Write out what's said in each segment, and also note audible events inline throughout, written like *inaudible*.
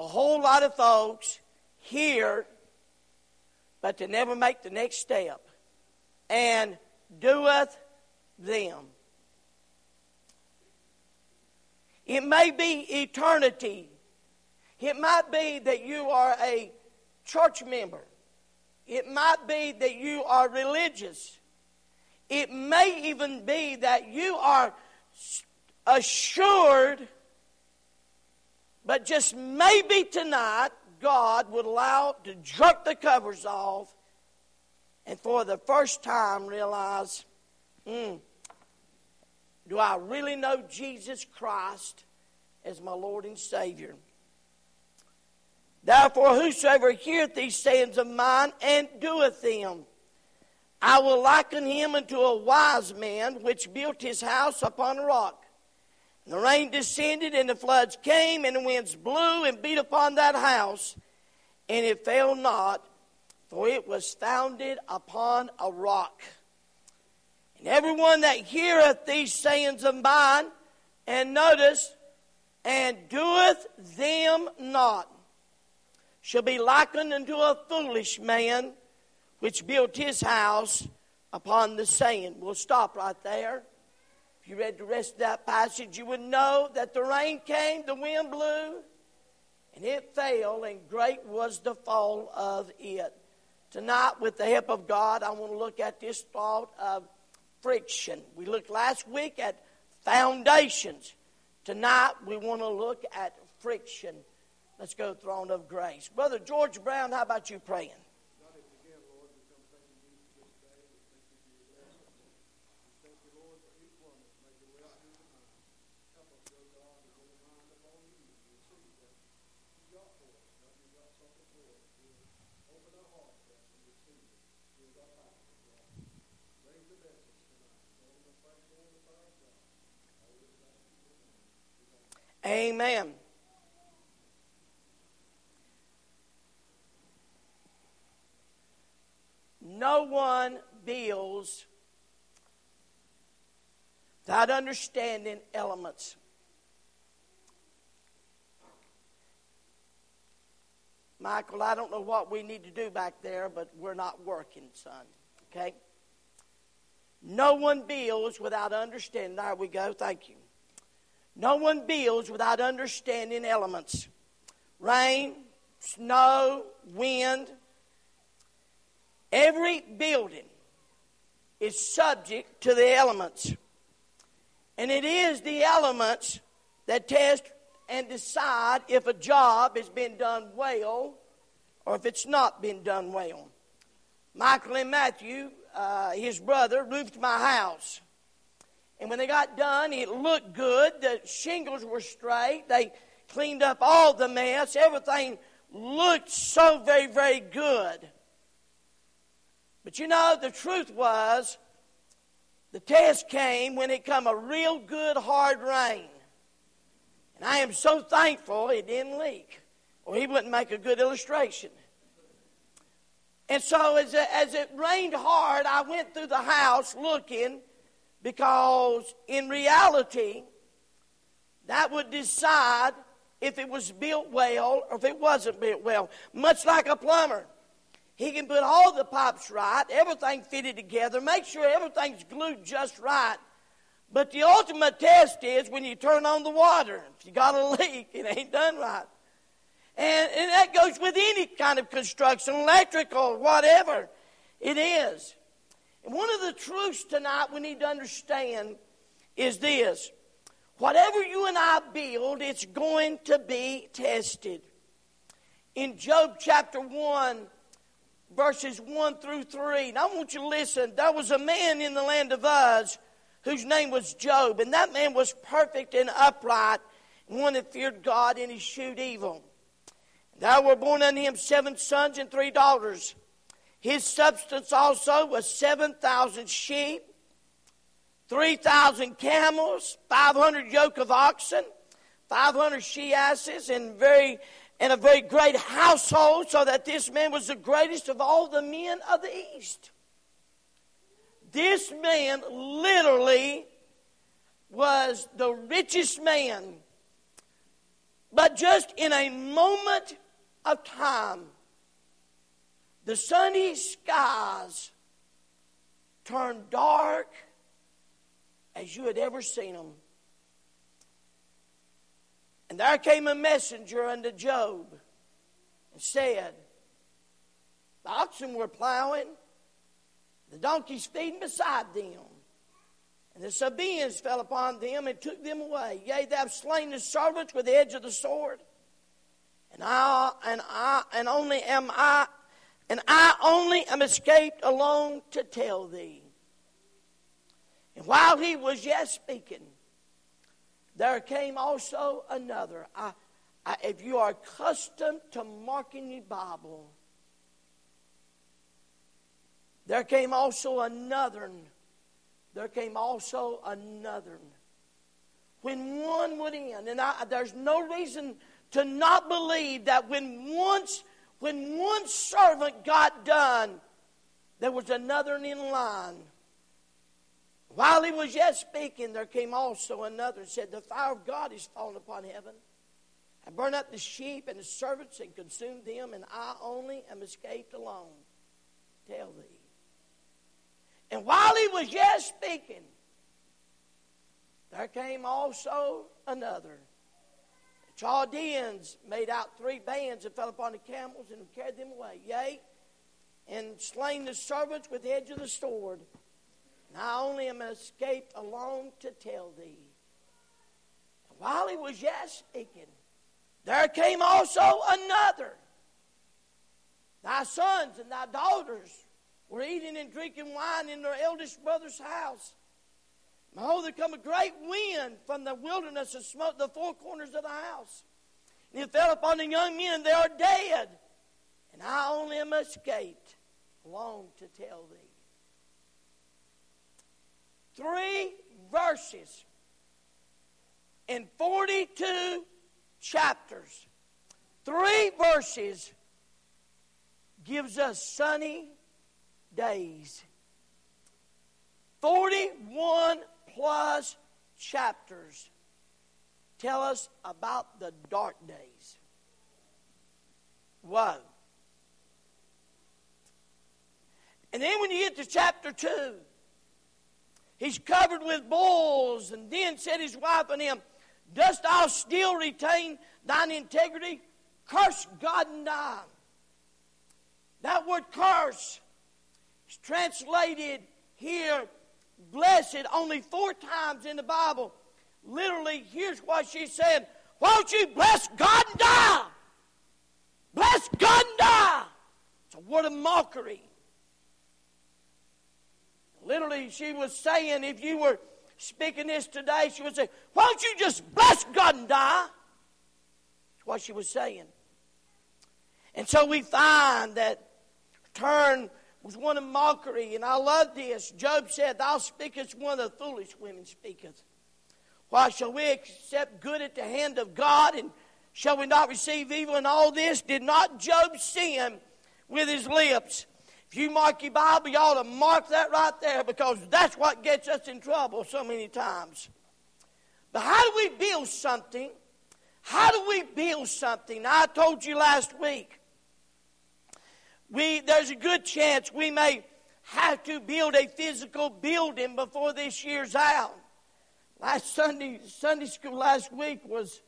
a whole lot of folks hear, but to never make the next step. And doeth them. It may be eternity. It might be that you are a church member. It might be that you are religious. It may even be that you are assured, but just maybe tonight, God would allow to jerk the covers off and for the first time realize, hmm, do I really know Jesus Christ as my Lord and Savior? Therefore, whosoever heareth these sayings of mine and doeth them, I will liken him unto a wise man which built his house upon a rock. The rain descended, and the floods came, and the winds blew and beat upon that house, and it fell not, for it was founded upon a rock. And everyone that heareth these sayings of mine, and notice, and doeth them not, shall be likened unto a foolish man which built his house upon the sand. We'll stop right there. You read the rest of that passage, you would know that the rain came, the wind blew, and it fell, and great was the fall of it. Tonight, with the help of God, I want to look at this thought of friction. We looked last week at foundations. Tonight, we want to look at friction. Let's go throne of grace. Brother George Brown, how about you praying? Amen. No one builds without understanding elements. Michael, I don't know what we need to do back there, but we're not working, son. Okay? No one builds without understanding. There we go. Thank you. No one builds without understanding elements rain, snow, wind. Every building is subject to the elements. And it is the elements that test and decide if a job has been done well or if it's not been done well. Michael and Matthew, uh, his brother, roofed my house. And when they got done, it looked good. The shingles were straight. They cleaned up all the mess. Everything looked so very, very good. But you know, the truth was, the test came when it come a real good hard rain. And I am so thankful it didn't leak, or he wouldn't make a good illustration. And so as it, as it rained hard, I went through the house looking because in reality, that would decide if it was built well or if it wasn't built well. Much like a plumber. He can put all the pipes right, everything fitted together, make sure everything's glued just right. But the ultimate test is when you turn on the water. If you got a *laughs* leak, it ain't done right. And, and that goes with any kind of construction, electrical, whatever it is. One of the truths tonight we need to understand is this whatever you and I build, it's going to be tested. In Job chapter 1, verses 1 through 3, and I want you to listen. There was a man in the land of Uz whose name was Job, and that man was perfect and upright, one that feared God and eschewed evil. There were born unto him seven sons and three daughters. His substance also was 7,000 sheep, 3,000 camels, 500 yoke of oxen, 500 she asses, and very and a very great household, so that this man was the greatest of all the men of the East. This man literally was the richest man But just in a moment of time, the sunny skies turned dark as you had ever seen them. And there came a messenger unto Job and said, The oxen were plowing, the donkeys feeding beside them. And the Sabaeans fell upon them and took them away. Yea, they have slain the servants with the edge of the sword. And I and I and only am I and I only am escaped alone to tell thee. And while he was yet speaking, there came also another. I, I, if you are accustomed to marking your Bible, there came also another. There came also another. When one would end, and I, there's no reason to not believe that when once when one servant got done, there was another in line. While he was yet speaking, there came also another and said, The fire of God is fallen upon heaven. I burn up the sheep and the servants and consumed them, and I only am escaped alone. Tell thee. And while he was yet speaking, there came also another. Chaldeans made out three bands and fell upon the camels and carried them away. Yea, and slain the servants with the edge of the sword. And I only am escaped alone to tell thee. And while he was yet speaking, there came also another. Thy sons and thy daughters were eating and drinking wine in their eldest brother's house. Behold, there come a great wind from the wilderness and smote the four corners of the house. And it fell upon the young men, they are dead. And I only am escaped, long to tell thee. Three verses in 42 chapters. Three verses gives us sunny days. 41 plus chapters tell us about the dark days. Whoa. And then when you get to chapter 2, he's covered with bulls, and then said his wife unto him, Dost thou still retain thine integrity? Curse God and die. That word curse is translated here blessed only four times in the Bible. Literally, here's what she said Won't you bless God and die? Bless God and die. It's a word of mockery. Literally, she was saying, if you were speaking this today, she would say, Why don't you just bless God and die? That's what she was saying. And so we find that turn was one of mockery, and I love this. Job said, Thou speakest one of foolish women speaketh. Why shall we accept good at the hand of God, and shall we not receive evil in all this? Did not Job sin with his lips? If you mark your Bible, you ought to mark that right there because that's what gets us in trouble so many times. But how do we build something? How do we build something? I told you last week we, there's a good chance we may have to build a physical building before this year's out. Last Sunday, Sunday school last week was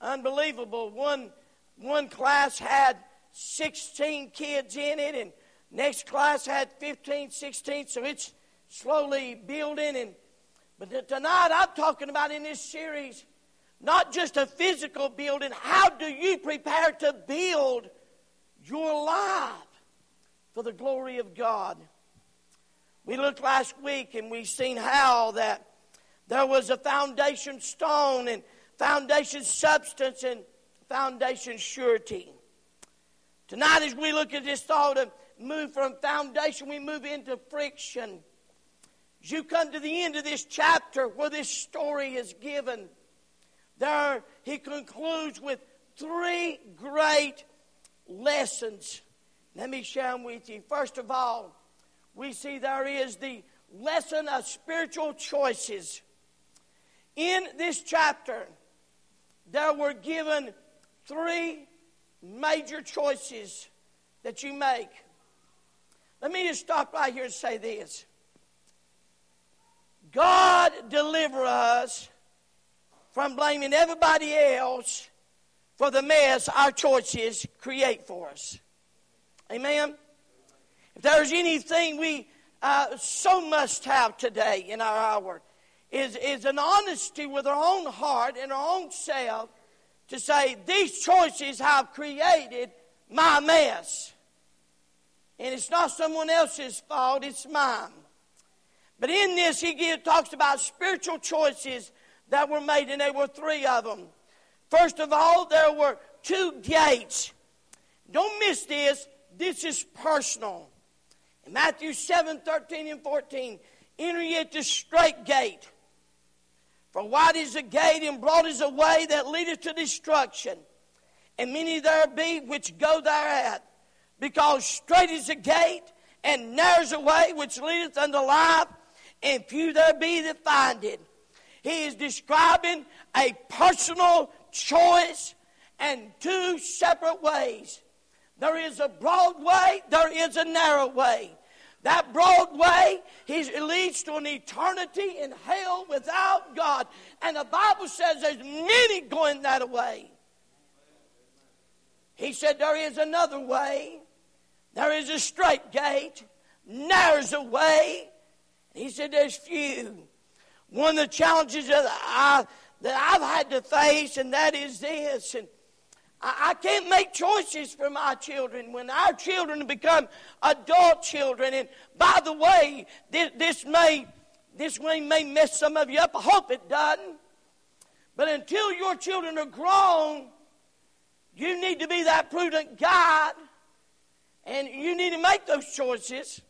unbelievable. One, one class had 16 kids in it, and next class had 15, 16, so it's slowly building. And But tonight I'm talking about in this series, not just a physical building, how do you prepare to build your life for the glory of God. We looked last week and we seen how that there was a foundation stone and foundation substance and foundation surety. Tonight, as we look at this thought of move from foundation, we move into friction. As you come to the end of this chapter where this story is given, there he concludes with three great lessons let me share with you. First of all, we see there is the lesson of spiritual choices. In this chapter, there were given three major choices that you make. Let me just stop right here and say this God deliver us from blaming everybody else for the mess our choices create for us. Amen? If there's anything we uh, so must have today in our hour, is, is an honesty with our own heart and our own self to say, These choices have created my mess. And it's not someone else's fault, it's mine. But in this, he talks about spiritual choices that were made, and there were three of them. First of all, there were two gates. Don't miss this. This is personal. In Matthew 7 13 and 14, enter ye at the straight gate. For wide is the gate, and broad is the way that leadeth to destruction. And many there be which go thereat. Because straight is the gate, and narrow is the way which leadeth unto life, and few there be that find it. He is describing a personal choice and two separate ways. There is a broad way, there is a narrow way. That broad way it leads to an eternity in hell without God. And the Bible says there's many going that way. He said there is another way. There is a straight gate. There's a way. He said there's few. One of the challenges that, I, that I've had to face, and that is this. And I, can't make choices for my children when our children become adult children. And by the way, this, this may this may, may mess some of you up. I hope it doesn't. But until your children are grown, you need to be that prudent guide, and you need to make those choices.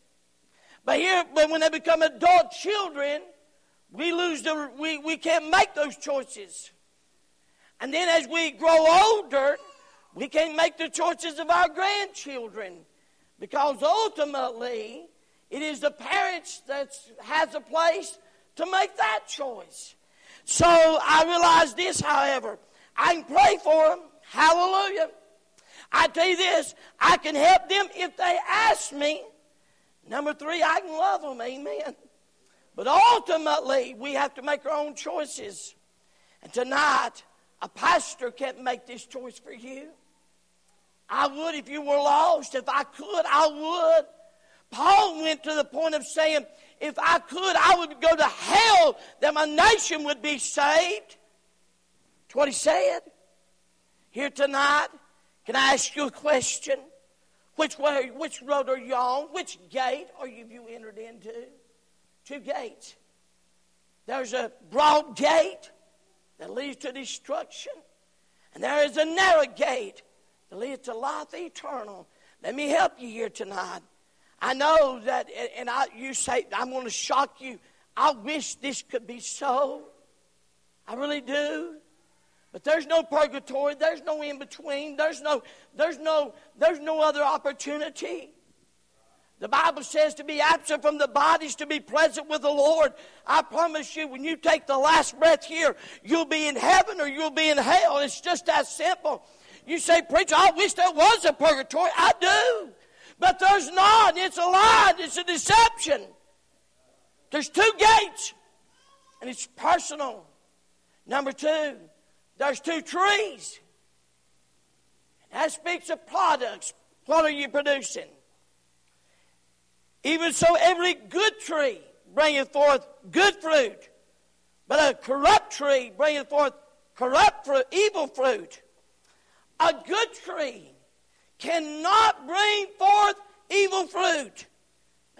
But here, but when they become adult children, we lose the we, we can't make those choices. And then as we grow older, we can't make the choices of our grandchildren because ultimately it is the parents that has a place to make that choice. So I realize this, however, I can pray for them. Hallelujah. I tell you this, I can help them if they ask me. Number three, I can love them. Amen. But ultimately, we have to make our own choices. And tonight, a pastor can't make this choice for you. I would if you were lost. If I could, I would. Paul went to the point of saying, if I could, I would go to hell that my nation would be saved. That's what he said. Here tonight, can I ask you a question? Which way, which road are you on? Which gate are you, you entered into? Two gates. There's a broad gate that leads to destruction. And there is a narrow gate that leads to life eternal. Let me help you here tonight. I know that, and I, you say, I'm going to shock you. I wish this could be so. I really do. But there's no purgatory. There's no in between. There's no, there's no, there's no other opportunity. The Bible says to be absent from the bodies to be present with the Lord. I promise you, when you take the last breath here, you'll be in heaven or you'll be in hell. It's just that simple. You say, Preacher, I wish there was a purgatory. I do. But there's not. It's a lie. It's a deception. There's two gates, and it's personal. Number two, there's two trees. That speaks of products. What are you producing? Even so, every good tree bringeth forth good fruit, but a corrupt tree bringeth forth corrupt fruit, evil fruit. A good tree cannot bring forth evil fruit,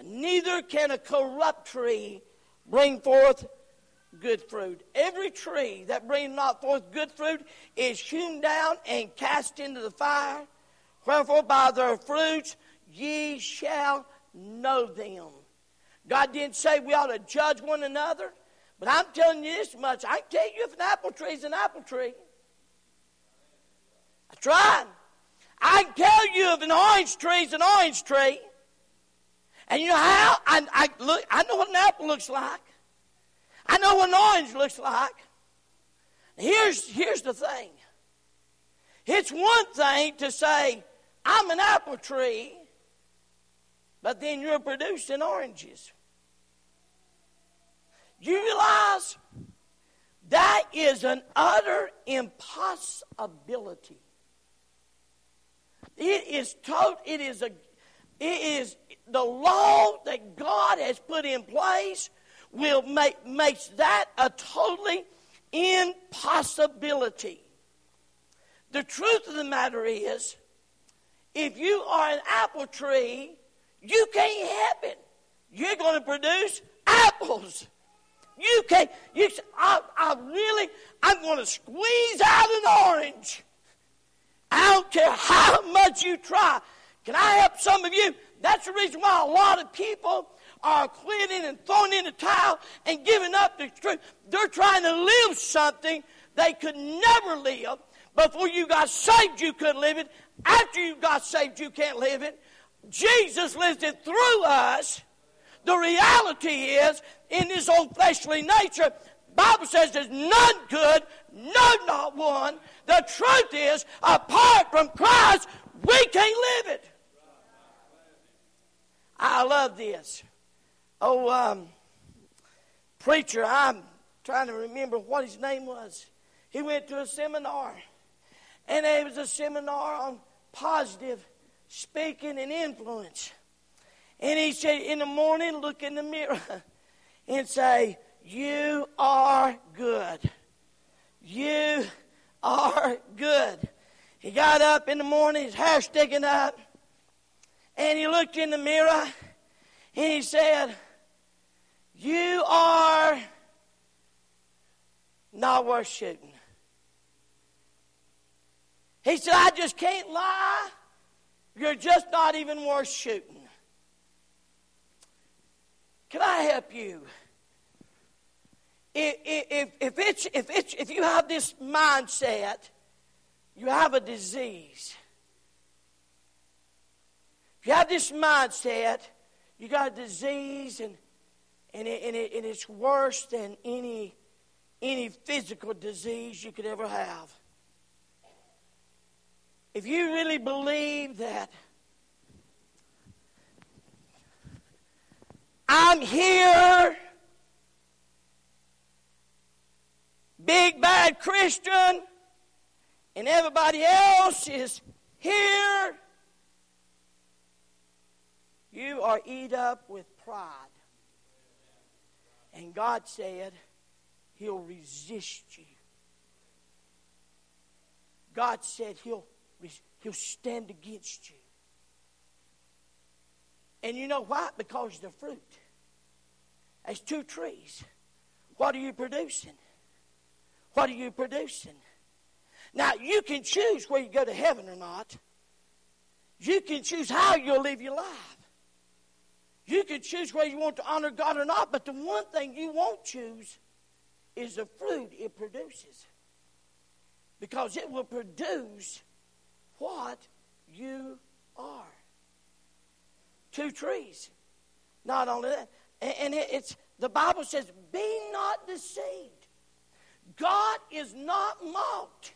neither can a corrupt tree bring forth good fruit. Every tree that bringeth not forth good fruit is hewn down and cast into the fire. Wherefore, by their fruits ye shall know them. God didn't say we ought to judge one another, but I'm telling you this much. I can tell you if an apple tree is an apple tree. That's right. I can tell you if an orange tree is an orange tree. And you know how? I, I, look, I know what an apple looks like. I know what an orange looks like. Here's, here's the thing it's one thing to say, I'm an apple tree, but then you're producing oranges. You realize that is an utter impossibility. It is total, it is a it is the law that God has put in place will make makes that a totally impossibility. The truth of the matter is, if you are an apple tree, you can't help it. You're going to produce apples. You can't. You, I, I really, I'm going to squeeze out an orange. I don't care how much you try. Can I help some of you? That's the reason why a lot of people are quitting and throwing in the towel and giving up the truth. They're trying to live something they could never live. Before you got saved, you couldn't live it. After you got saved, you can't live it. Jesus lives it through us. The reality is, in his old fleshly nature, Bible says there's none good, no, not one. The truth is, apart from Christ, we can't live it. I love this. Oh, um, preacher, I'm trying to remember what his name was. He went to a seminar, and it was a seminar on positive speaking and influence. And he said, in the morning, look in the mirror *laughs* and say, You are good. You are good. He got up in the morning, his hair sticking up, and he looked in the mirror and he said, You are not worth shooting. He said, I just can't lie. You're just not even worth shooting. Can I help you? If, if, it's, if, it's, if you have this mindset, you have a disease. If you have this mindset, you got a disease and, and, it, and, it, and it's worse than any, any physical disease you could ever have. If you really believe that I'm here, big bad Christian, and everybody else is here, you are eat up with pride. And God said, He'll resist you. God said, He'll, he'll stand against you. And you know why? Because the fruit. As two trees. What are you producing? What are you producing? Now, you can choose where you go to heaven or not. You can choose how you'll live your life. You can choose whether you want to honor God or not, but the one thing you won't choose is the fruit it produces. Because it will produce what you are. Two trees. Not only that, and it's the Bible says, "Be not deceived. God is not mocked.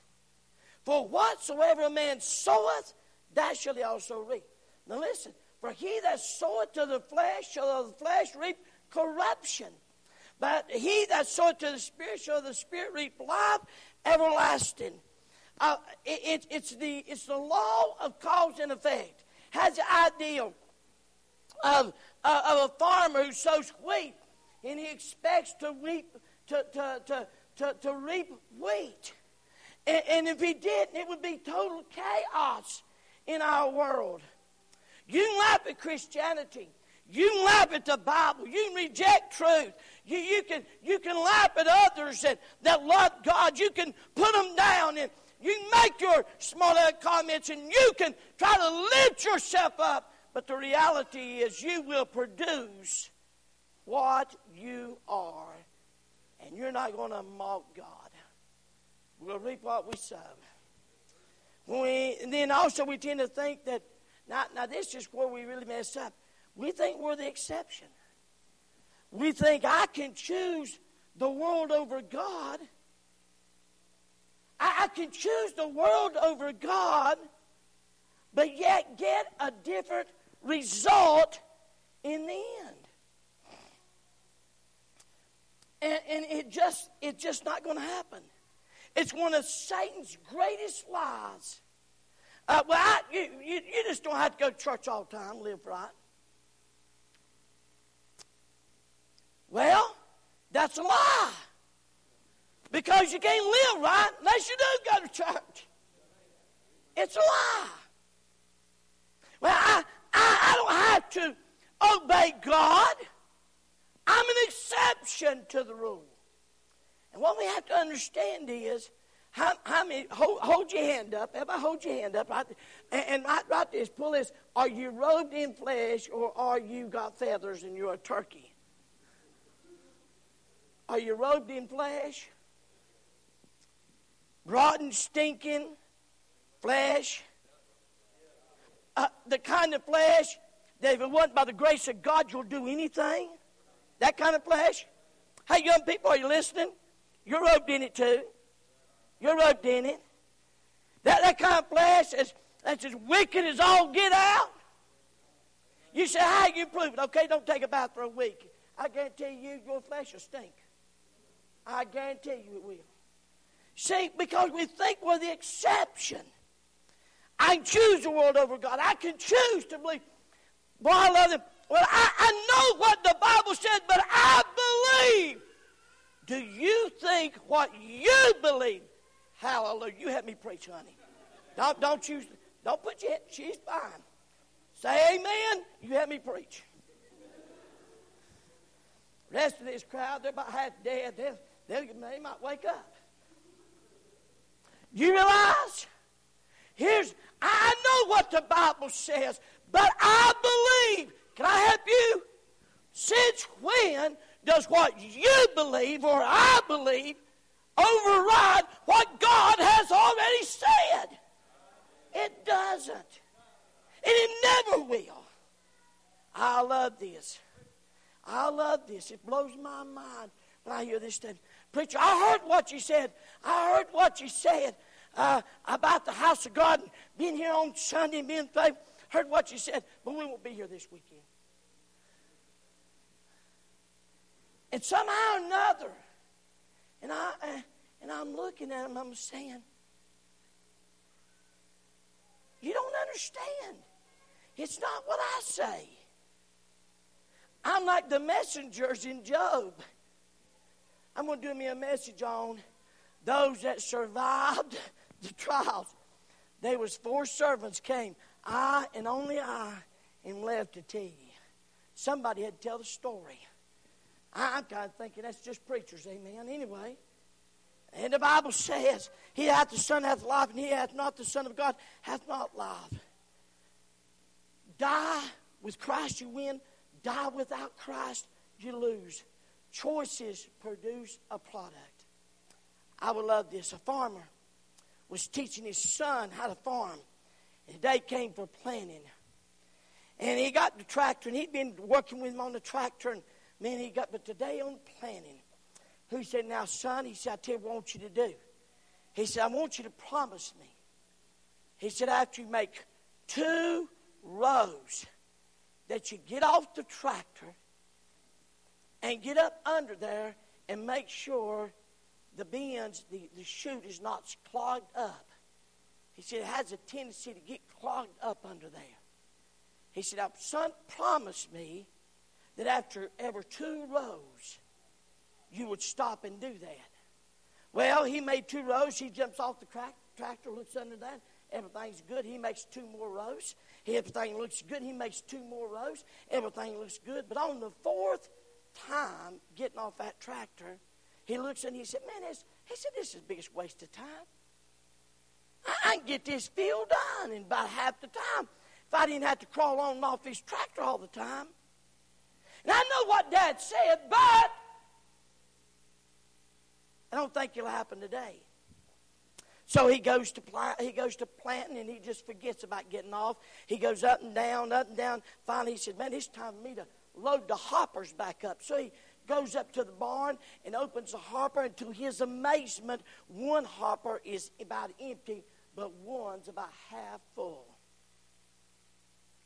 For whatsoever a man soweth, that shall he also reap." Now listen, for he that soweth to the flesh shall of the flesh reap corruption. But he that soweth to the Spirit shall of the Spirit reap life everlasting. Uh, it, it, it's, the, it's the law of cause and effect. Has the idea of, uh, of a farmer who sows wheat and he expects to reap, to, to, to, to, to reap wheat. And, and if he didn't, it would be total chaos in our world. You laugh at Christianity. You laugh at the Bible. You can reject truth. You, you, can, you can laugh at others that, that love God. You can put them down and you make your small comments and you can try to lift yourself up. But the reality is, you will produce what you are, and you're not going to mock God. We'll reap what we sow. We, and then also, we tend to think that, now, now this is where we really mess up. We think we're the exception. We think I can choose the world over God. I, I can choose the world over God, but yet get a different result in the end. And, and it just it's just not going to happen. It's one of Satan's greatest lies. Uh, well, I, you, you, you just don't have to go to church all the time, live right. Well, that's a lie. Because you can't live right unless you do go to church. It's a lie. Well, I, I, I don't have to obey God. I'm an exception to the rule. And what we have to understand is how, how many, hold, hold, your hand up. Everybody hold your hand up. Right, and, and right, right this, pull this. Are you robed in flesh or are you got feathers and you're a turkey? Are you robed in flesh? Rotten, stinking flesh? Uh, the kind of flesh that if it wasn't by the grace of God, you'll do anything? That kind of flesh? Hey, young people, are you listening? You're roped in it too. You're roped in it. That, that kind of flesh is, that's as wicked as all get out. You say, how you prove it? Okay, don't take a bath for a week. I guarantee you, your flesh will stink. I guarantee you it will. See, because we think we're the exception. I choose the world over God. I can choose to believe. Boy, I love. Well, I, I know what the Bible said, but I believe. Do you think what you believe? Hallelujah. You help me preach, honey. Don't, don't you, don't put your head, she's fine. Say amen. You help me preach. rest of this crowd, they're about half dead. They'll, they'll, they might wake up. You realize? Here's, I know what the Bible says, but I believe can I help you? Since when does what you believe or I believe override what God has already said? It doesn't. And it never will. I love this. I love this. It blows my mind when I hear this thing. Preacher, I heard what you said. I heard what you said uh, about the house of God and being here on Sunday and being faithful. Heard what you said, but we won't be here this weekend. And somehow or another, and I and I'm looking at him, I'm saying, You don't understand. It's not what I say. I'm like the messengers in Job. I'm going to do me a message on those that survived *laughs* the trials. There was four servants came. I and only I am left to tell you. Somebody had to tell the story. I'm kind of thinking that's just preachers, amen. Anyway, and the Bible says, He hath the Son hath life, and he hath not the Son of God hath not life. Die with Christ, you win. Die without Christ, you lose. Choices produce a product. I would love this. A farmer was teaching his son how to farm. And the day came for planting. And he got the tractor, and he'd been working with him on the tractor, and Man, he got, but today on planting, he said, Now, son, he said, I tell you what I want you to do. He said, I want you to promise me. He said, after you make two rows, that you get off the tractor and get up under there and make sure the bends, the, the chute is not clogged up. He said, it has a tendency to get clogged up under there. He said, son, promise me that after ever two rows, you would stop and do that. Well, he made two rows. He jumps off the tractor, looks under that. Everything's good. He makes two more rows. Everything looks good. He makes two more rows. Everything looks good. But on the fourth time getting off that tractor, he looks and he said, Man, he said, this is the biggest waste of time. I can get this field done in about half the time if I didn't have to crawl on and off his tractor all the time. And I know what Dad said, but I don't think it'll happen today. So he goes to he goes to planting and he just forgets about getting off. He goes up and down, up and down. Finally, he said, "Man, it's time for me to load the hoppers back up." So he goes up to the barn and opens the hopper, and to his amazement, one hopper is about empty, but one's about half full.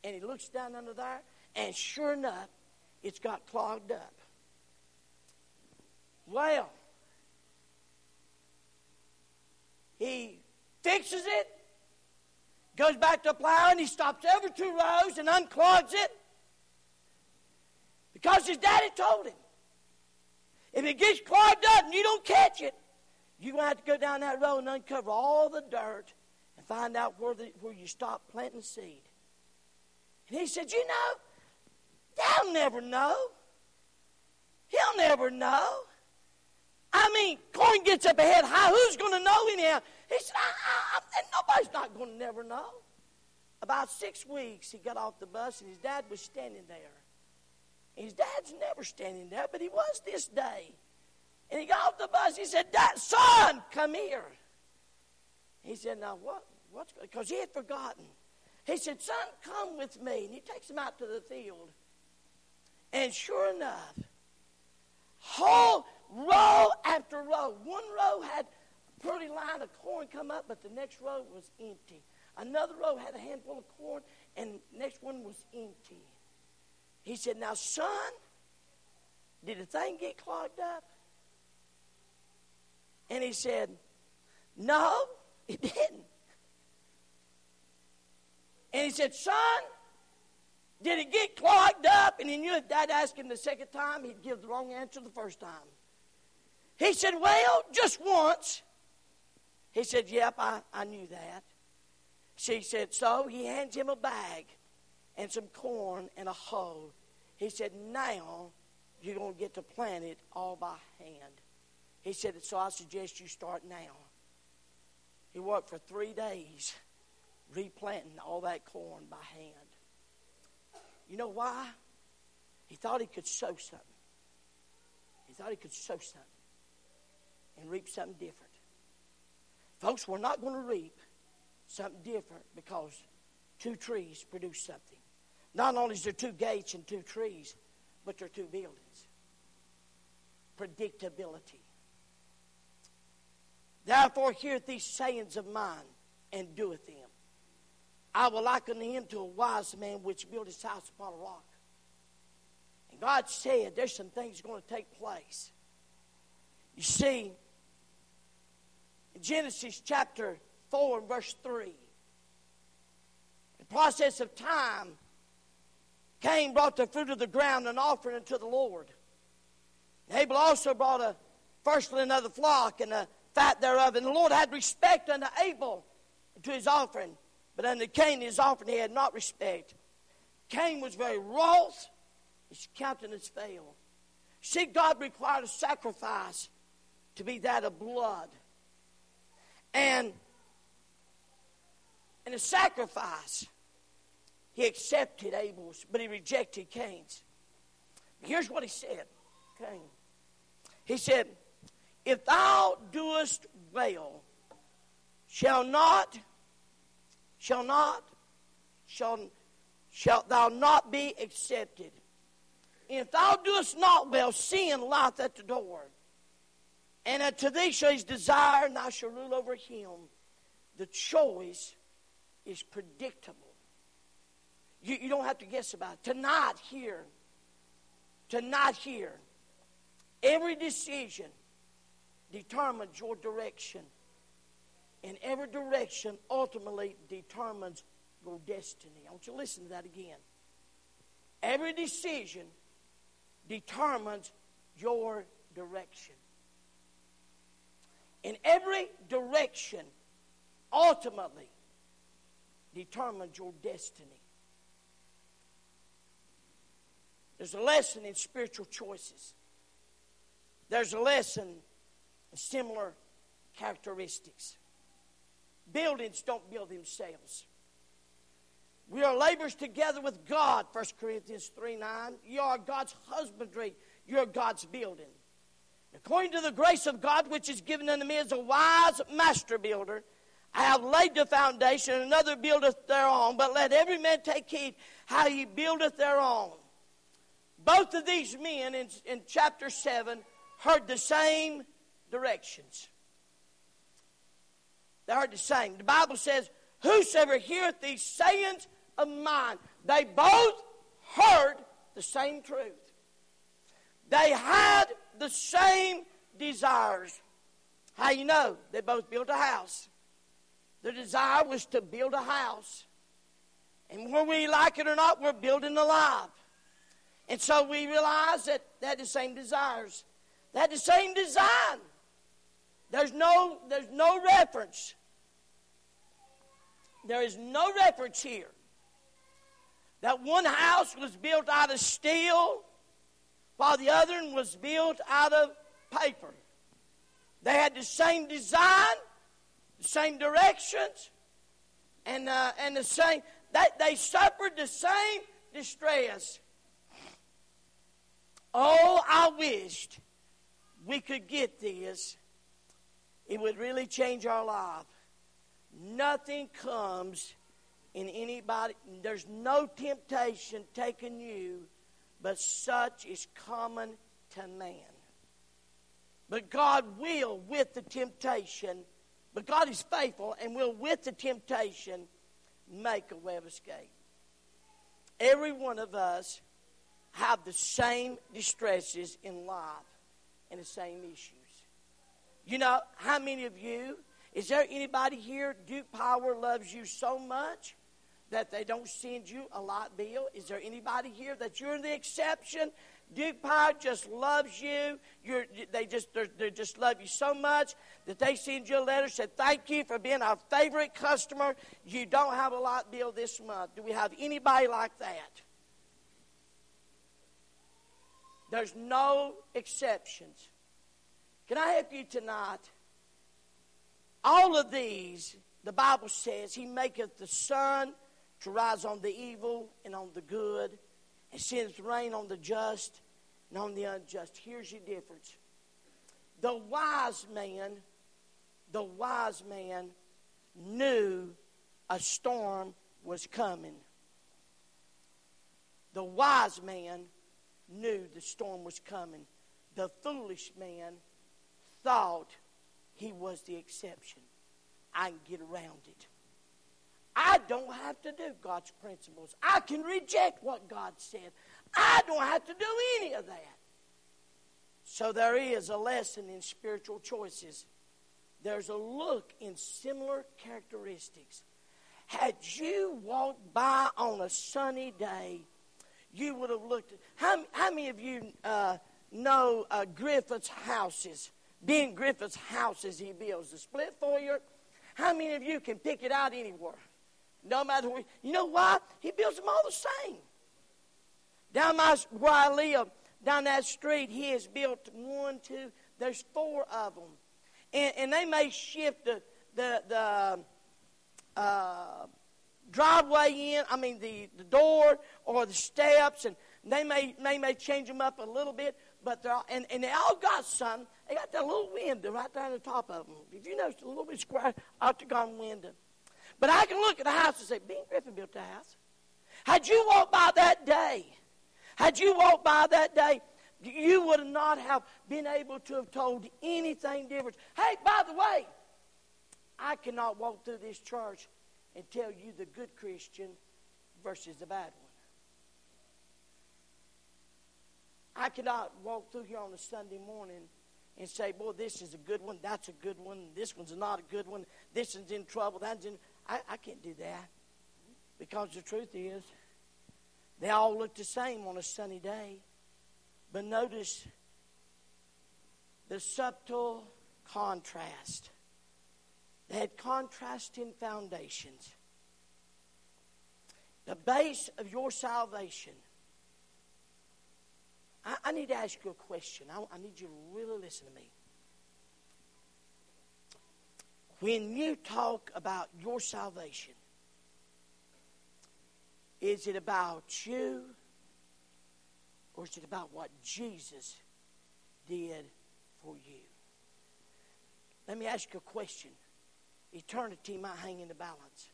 And he looks down under there, and sure enough, it's got clogged up. Well, he fixes it, goes back to plowing, he stops every two rows and unclogs it because his daddy told him. If it gets clogged up and you don't catch it, you're going to have to go down that road and uncover all the dirt and find out where, the, where you stopped planting seed. And he said, You know, they'll never know. He'll never know. I mean, corn gets up ahead high. Who's going to know anyhow? He said, I, I, I, nobody's not going to never know. About six weeks, he got off the bus, and his dad was standing there. His dad's never standing there, but he was this day. And he got off the bus. He said, Dad, son, come here. He said, Now, what? What's Because he had forgotten. He said, Son, come with me. And he takes him out to the field. And sure enough, whole row after row, one row had a pretty line of corn come up, but the next row was empty. Another row had a handful of corn, and the next one was empty. He said, Now, son, did the thing get clogged up? And he said, No, it didn't. And he said, Son, did it get clogged up? And he knew if Dad asked him the second time, he'd give the wrong answer the first time. He said, Well, just once. He said, Yep, I, I knew that. She said, So he hands him a bag and some corn and a hoe. He said, Now you're going to get to plant it all by hand. He said, So I suggest you start now. He worked for three days replanting all that corn by hand. You know why? He thought he could sow something. He thought he could sow something and reap something different. Folks, we're not going to reap something different because two trees produce something. Not only is there two gates and two trees, but there are two buildings. Predictability. Therefore, heareth these sayings of mine and doeth them. I will liken him to a wise man which built his house upon a rock. And God said there's some things going to take place. You see, in Genesis chapter 4 and verse 3, the process of time, Cain brought the fruit of the ground an offering unto the Lord. Abel also brought a firstling of the flock and the fat thereof. And the Lord had respect unto Abel to his offering. But unto Cain his offering he had not respect. Cain was very wroth. His countenance failed. See, God required a sacrifice to be that of blood. And and a sacrifice, he accepted Abel's, but he rejected Cain's. Here's what he said, Cain. He said, If thou doest well, shall not shall not, shall, shalt thou not be accepted. If thou doest not well, sin lieth at the door. And unto thee shall his desire, and thou shalt rule over him. The choice is predictable. You, you don't have to guess about it. Tonight, here, tonight, here, every decision determines your direction And every direction ultimately determines your destiny. I want you to listen to that again. Every decision determines your direction. In every direction ultimately determines your destiny. There's a lesson in spiritual choices. There's a lesson in similar characteristics. Buildings don't build themselves. We are laborers together with God, 1 Corinthians 3 9. You are God's husbandry, you're God's building. According to the grace of God, which is given unto me as a wise master builder, I have laid the foundation, another buildeth thereon. But let every man take heed how he buildeth thereon. Both of these men in, in chapter 7 heard the same directions. They heard the same. The Bible says, Whosoever heareth these sayings of mine, they both heard the same truth. They had the same desires. How you know? They both built a house. Their desire was to build a house. And whether we like it or not, we're building a life. And so we realize that they had the same desires. They had the same design. There's no, there's no reference. There is no reference here. That one house was built out of steel, while the other one was built out of paper. They had the same design, the same directions, and, uh, and the same, they, they suffered the same distress. Oh, I wished we could get this. It would really change our life. Nothing comes in anybody, there's no temptation taking you, but such is common to man. But God will, with the temptation, but God is faithful and will, with the temptation, make a way of escape. Every one of us have the same distresses in life and the same issues. You know, how many of you, is there anybody here, Duke Power loves you so much that they don't send you a light bill? Is there anybody here that you're the exception? Duke Power just loves you. You're, they just they just love you so much that they send you a letter said thank you for being our favorite customer. You don't have a light bill this month. Do we have anybody like that? There's no exceptions. Can I help you tonight? All of these, the Bible says, He maketh the sun to rise on the evil and on the good, and sends rain on the just and on the unjust. Here's your difference. The wise man, the wise man knew a storm was coming. The wise man knew the storm was coming. The foolish man thought he was the exception. I can get around it. I don't have to do God's principles. I can reject what God said. I don't have to do any of that. So there is a lesson in spiritual choices. There's a look in similar characteristics. Had you walked by on a sunny day, you would have looked at. How, how many of you uh, know uh, Griffith's houses? Ben Griffith's houses he builds, the split foyer. How many of you can pick it out anywhere? No matter where. You know why? He builds them all the same. Down my, where I live, down that street, he has built one, two, there's four of them. And, and they may shift the, the, the uh, driveway in, I mean, the, the door or the steps, and they may, may, may change them up a little bit, but they're all, and, and they all got some. They got that little window right there on the top of them. If you notice, a little bit square octagon window. But I can look at the house and say, Ben Griffin built the house. Had you walked by that day, had you walked by that day, you would not have been able to have told anything different. Hey, by the way, I cannot walk through this church and tell you the good Christian versus the bad one. I cannot walk through here on a Sunday morning and say, boy, this is a good one, that's a good one, this one's not a good one, this one's in trouble, that's in. I, I can't do that. Because the truth is, they all look the same on a sunny day. But notice the subtle contrast. They had contrasting foundations. The base of your salvation. I, I need to ask you a question. I, I need you to really listen to me. When you talk about your salvation, is it about you or is it about what Jesus did for you? Let me ask you a question. Eternity might hang in the balance.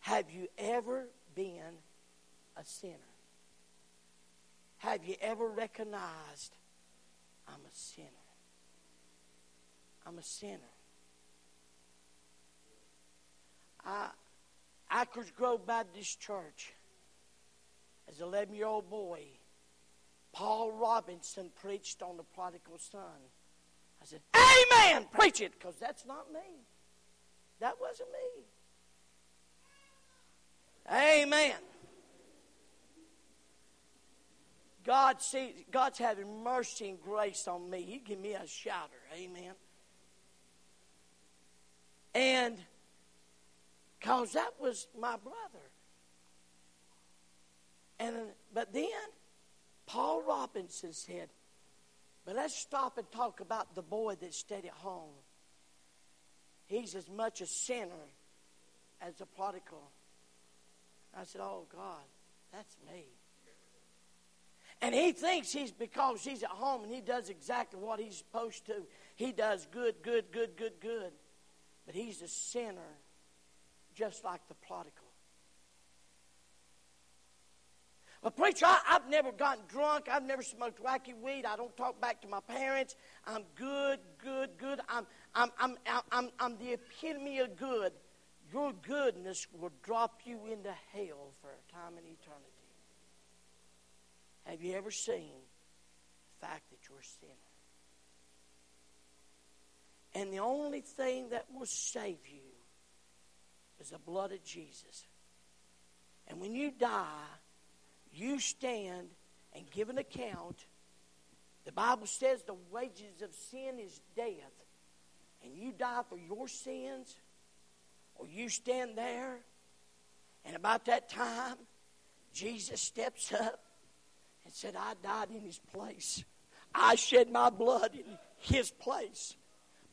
Have you ever been a sinner? Have you ever recognized I'm a sinner? I'm a sinner. I, Acres Grove Baptist Church, as an 11 year old boy, Paul Robinson preached on the prodigal son. I said, Amen! Preach it, because that's not me. That wasn't me. Amen. God God's having mercy and grace on me. He give me a shouter. Amen. And because that was my brother. And but then Paul Robinson said, but let's stop and talk about the boy that stayed at home. He's as much a sinner as the prodigal. I said, Oh God, that's me. And he thinks he's because he's at home and he does exactly what he's supposed to. He does good, good, good, good, good. But he's a sinner, just like the prodigal. Well, preacher, I, have never gotten drunk. I've never smoked wacky weed. I don't talk back to my parents. I'm good, good, good. I'm, I'm, I'm, I'm, I'm the epitome of good. Your goodness will drop you into hell for a time in eternity. Have you ever seen the fact that you're a sinner? And the only thing that will save you is the blood of Jesus. And when you die, you stand and give an account. The Bible says the wages of sin is death. And you die for your sins, or you stand there, and about that time, Jesus steps up and said, I died in his place. I shed my blood in his place.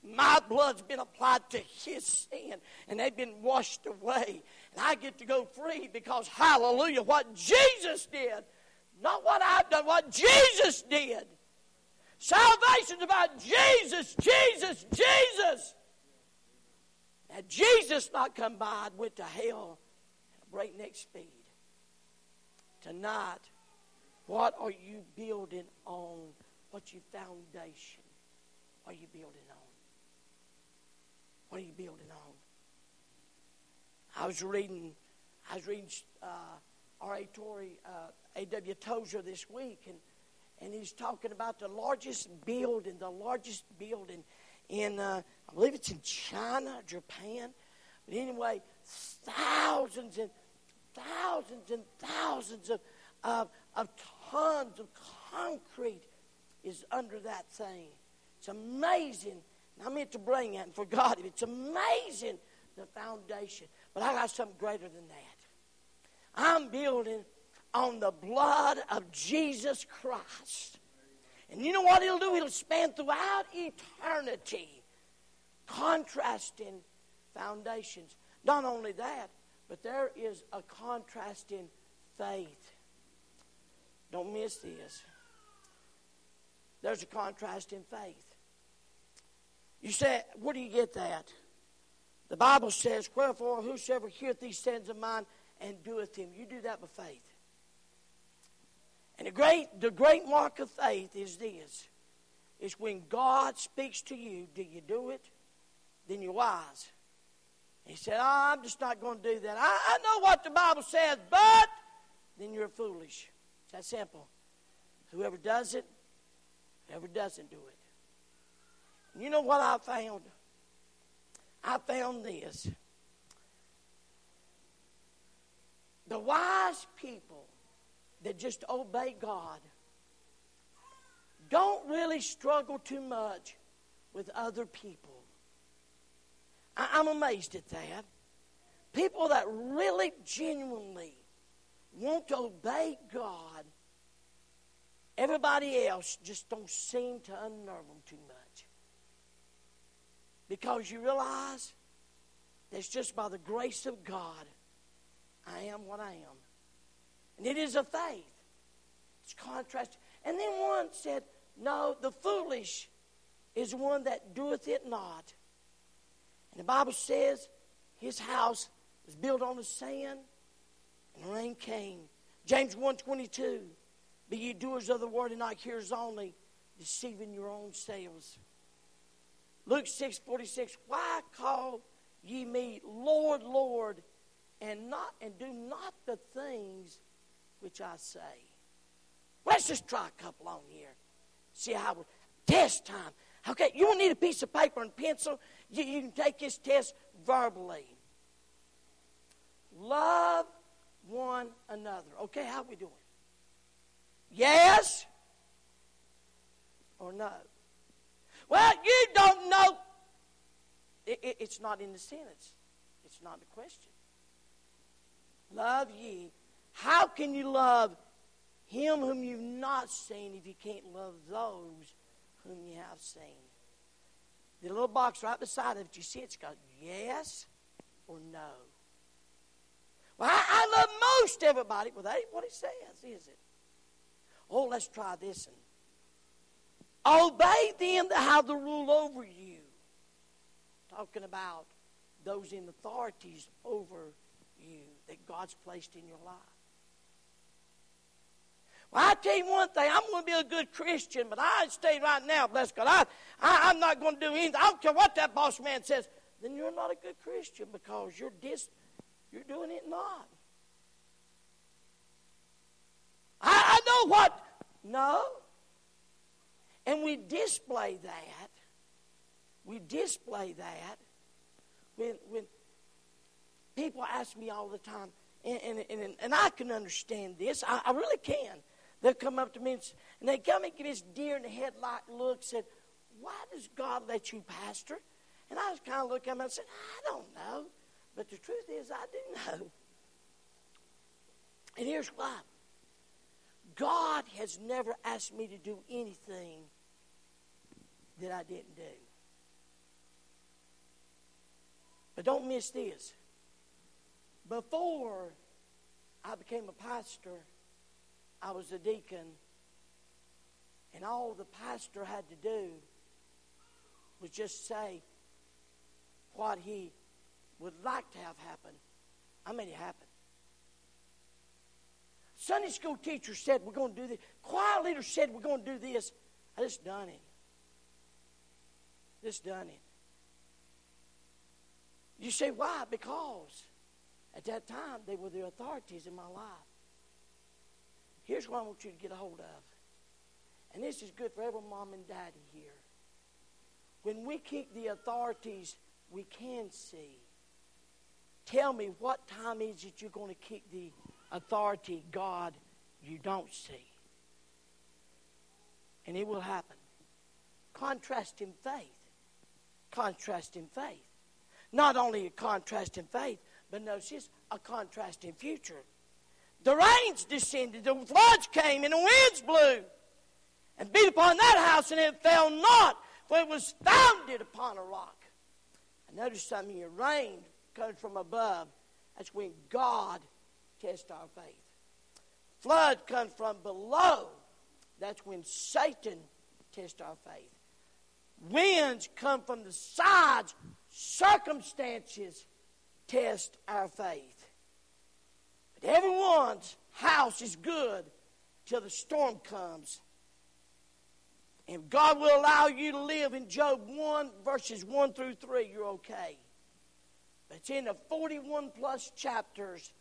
My blood's been applied to his sin, and they've been washed away. And I get to go free because, hallelujah, what Jesus did, not what I've done, what Jesus did. Salvation's about Jesus, Jesus, Jesus. Had Jesus not come by, I'd went to hell at a breakneck speed. Tonight, what are you building on? What's your foundation? What are you building on? What are you building on? I was reading, I was reading uh, R.A. Torrey, uh, A.W. Tozer this week, and, and he's talking about the largest building, the largest building in, uh, I believe it's in China, Japan. But anyway, thousands and thousands and thousands of, of, of tons of concrete is under that thing. It's amazing. And I meant to bring that and forgot it. It's amazing the foundation. But I got something greater than that. I'm building on the blood of Jesus Christ. And you know what he'll do? He'll span throughout eternity, contrasting foundations. Not only that, but there is a contrasting faith. Don't miss this. There's a contrast in faith. You say, where do you get that? The Bible says, Wherefore, whosoever heareth these sayings of mine and doeth them, you do that by faith. And the great, the great mark of faith is this is when God speaks to you, do you do it? Then you're wise. He said, oh, I'm just not going to do that. I, I know what the Bible says, but then you're foolish. It's that simple. Whoever does it, whoever doesn't do it. And you know what I found? I found this. The wise people that just obey God don't really struggle too much with other people. I, am amazed at that. People that really genuinely want to obey God, everybody else just don't seem to unnerve them too much. Because you realize that it's just by the grace of God I am what I am. And it is a faith. It's contrast. And then one said, No, the foolish is one that doeth it not. And the Bible says his house was built on the sand and the rain came. James 1.22 Be ye doers of the word and not hearers only, deceiving your own selves. Luke 6 46, why call ye me Lord, Lord, and not and do not the things which I say? Let's just try a couple on here. See how we test time. Okay, you will need a piece of paper and pencil. You, you can take this test verbally. Love one another. Okay, how we doing? Yes or no? Well, you don't know. It, it, it's not in the sentence. It's not the question. Love ye. How can you love him whom you've not seen if you can't love those whom you have seen? The little box right beside it, you see it's got yes or no. Well, I, I love most everybody. Well, that ain't what it says, is it? Oh, let's try this one. Obey them that have the rule over you. Talking about those in authorities over you that God's placed in your life. Well, I tell you one thing, I'm going to be a good Christian, but I stay right now, bless God. I, I, am not going to do anything. I don't care what that boss man says. Then you're not a good Christian because you're dis, you're doing it not. I, I know what. No. And we display that. We display that when, when people ask me all the time, and, and, and, and I can understand this. I, I really can. They'll come up to me and, and they come and give this deer in the headlight look, and said, Why does God let you pastor? And I just kind of look at them and said, I don't know. But the truth is, I do know. And here's why God has never asked me to do anything that I didn't do. But don't miss this. Before I became a pastor, I was a deacon, and all the pastor had to do was just say what he would like to have happen. I made it happen. Sunday school teacher said we're going to do this. Choir leader said we're going to do this. I just done it. Just done it. You say, why? Because at that time they were the authorities in my life. Here's what I want you to get a hold of. And this is good for every mom and daddy here. When we kick the authorities we can see, tell me what time is it you're going to kick the authority God you don't see. And it will happen. Contrast in faith. Contrast in faith. Not only a contrast in faith, but notice a contrast in future. The rains descended, the floods came, and the winds blew and beat upon that house, and it fell not, for it was founded upon a rock. I notice something here. Rain comes from above. That's when God tests our faith. Flood comes from below. That's when Satan tests our faith. Winds come from the sides. Circumstances test our faith. But everyone's house is good till the storm comes. And God will allow you to live in Job 1, verses 1 through 3. You're okay. But it's in the 41 plus chapters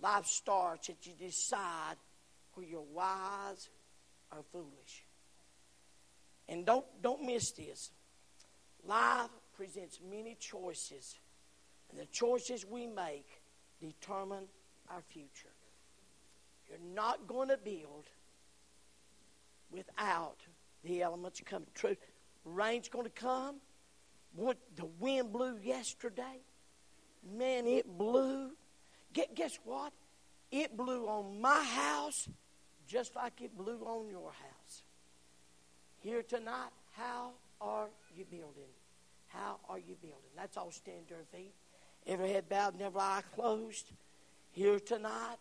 life starts that you decide whether you're wise or foolish. And don't, don't miss this. Life presents many choices, and the choices we make determine our future. You're not going to build without the elements coming. True, rain's going to come. What the wind blew yesterday, man, it blew. Guess what? It blew on my house just like it blew on your house. Here tonight, how are you building? How are you building? That's all stand to our feet. Every head bowed, never eye closed. Here tonight,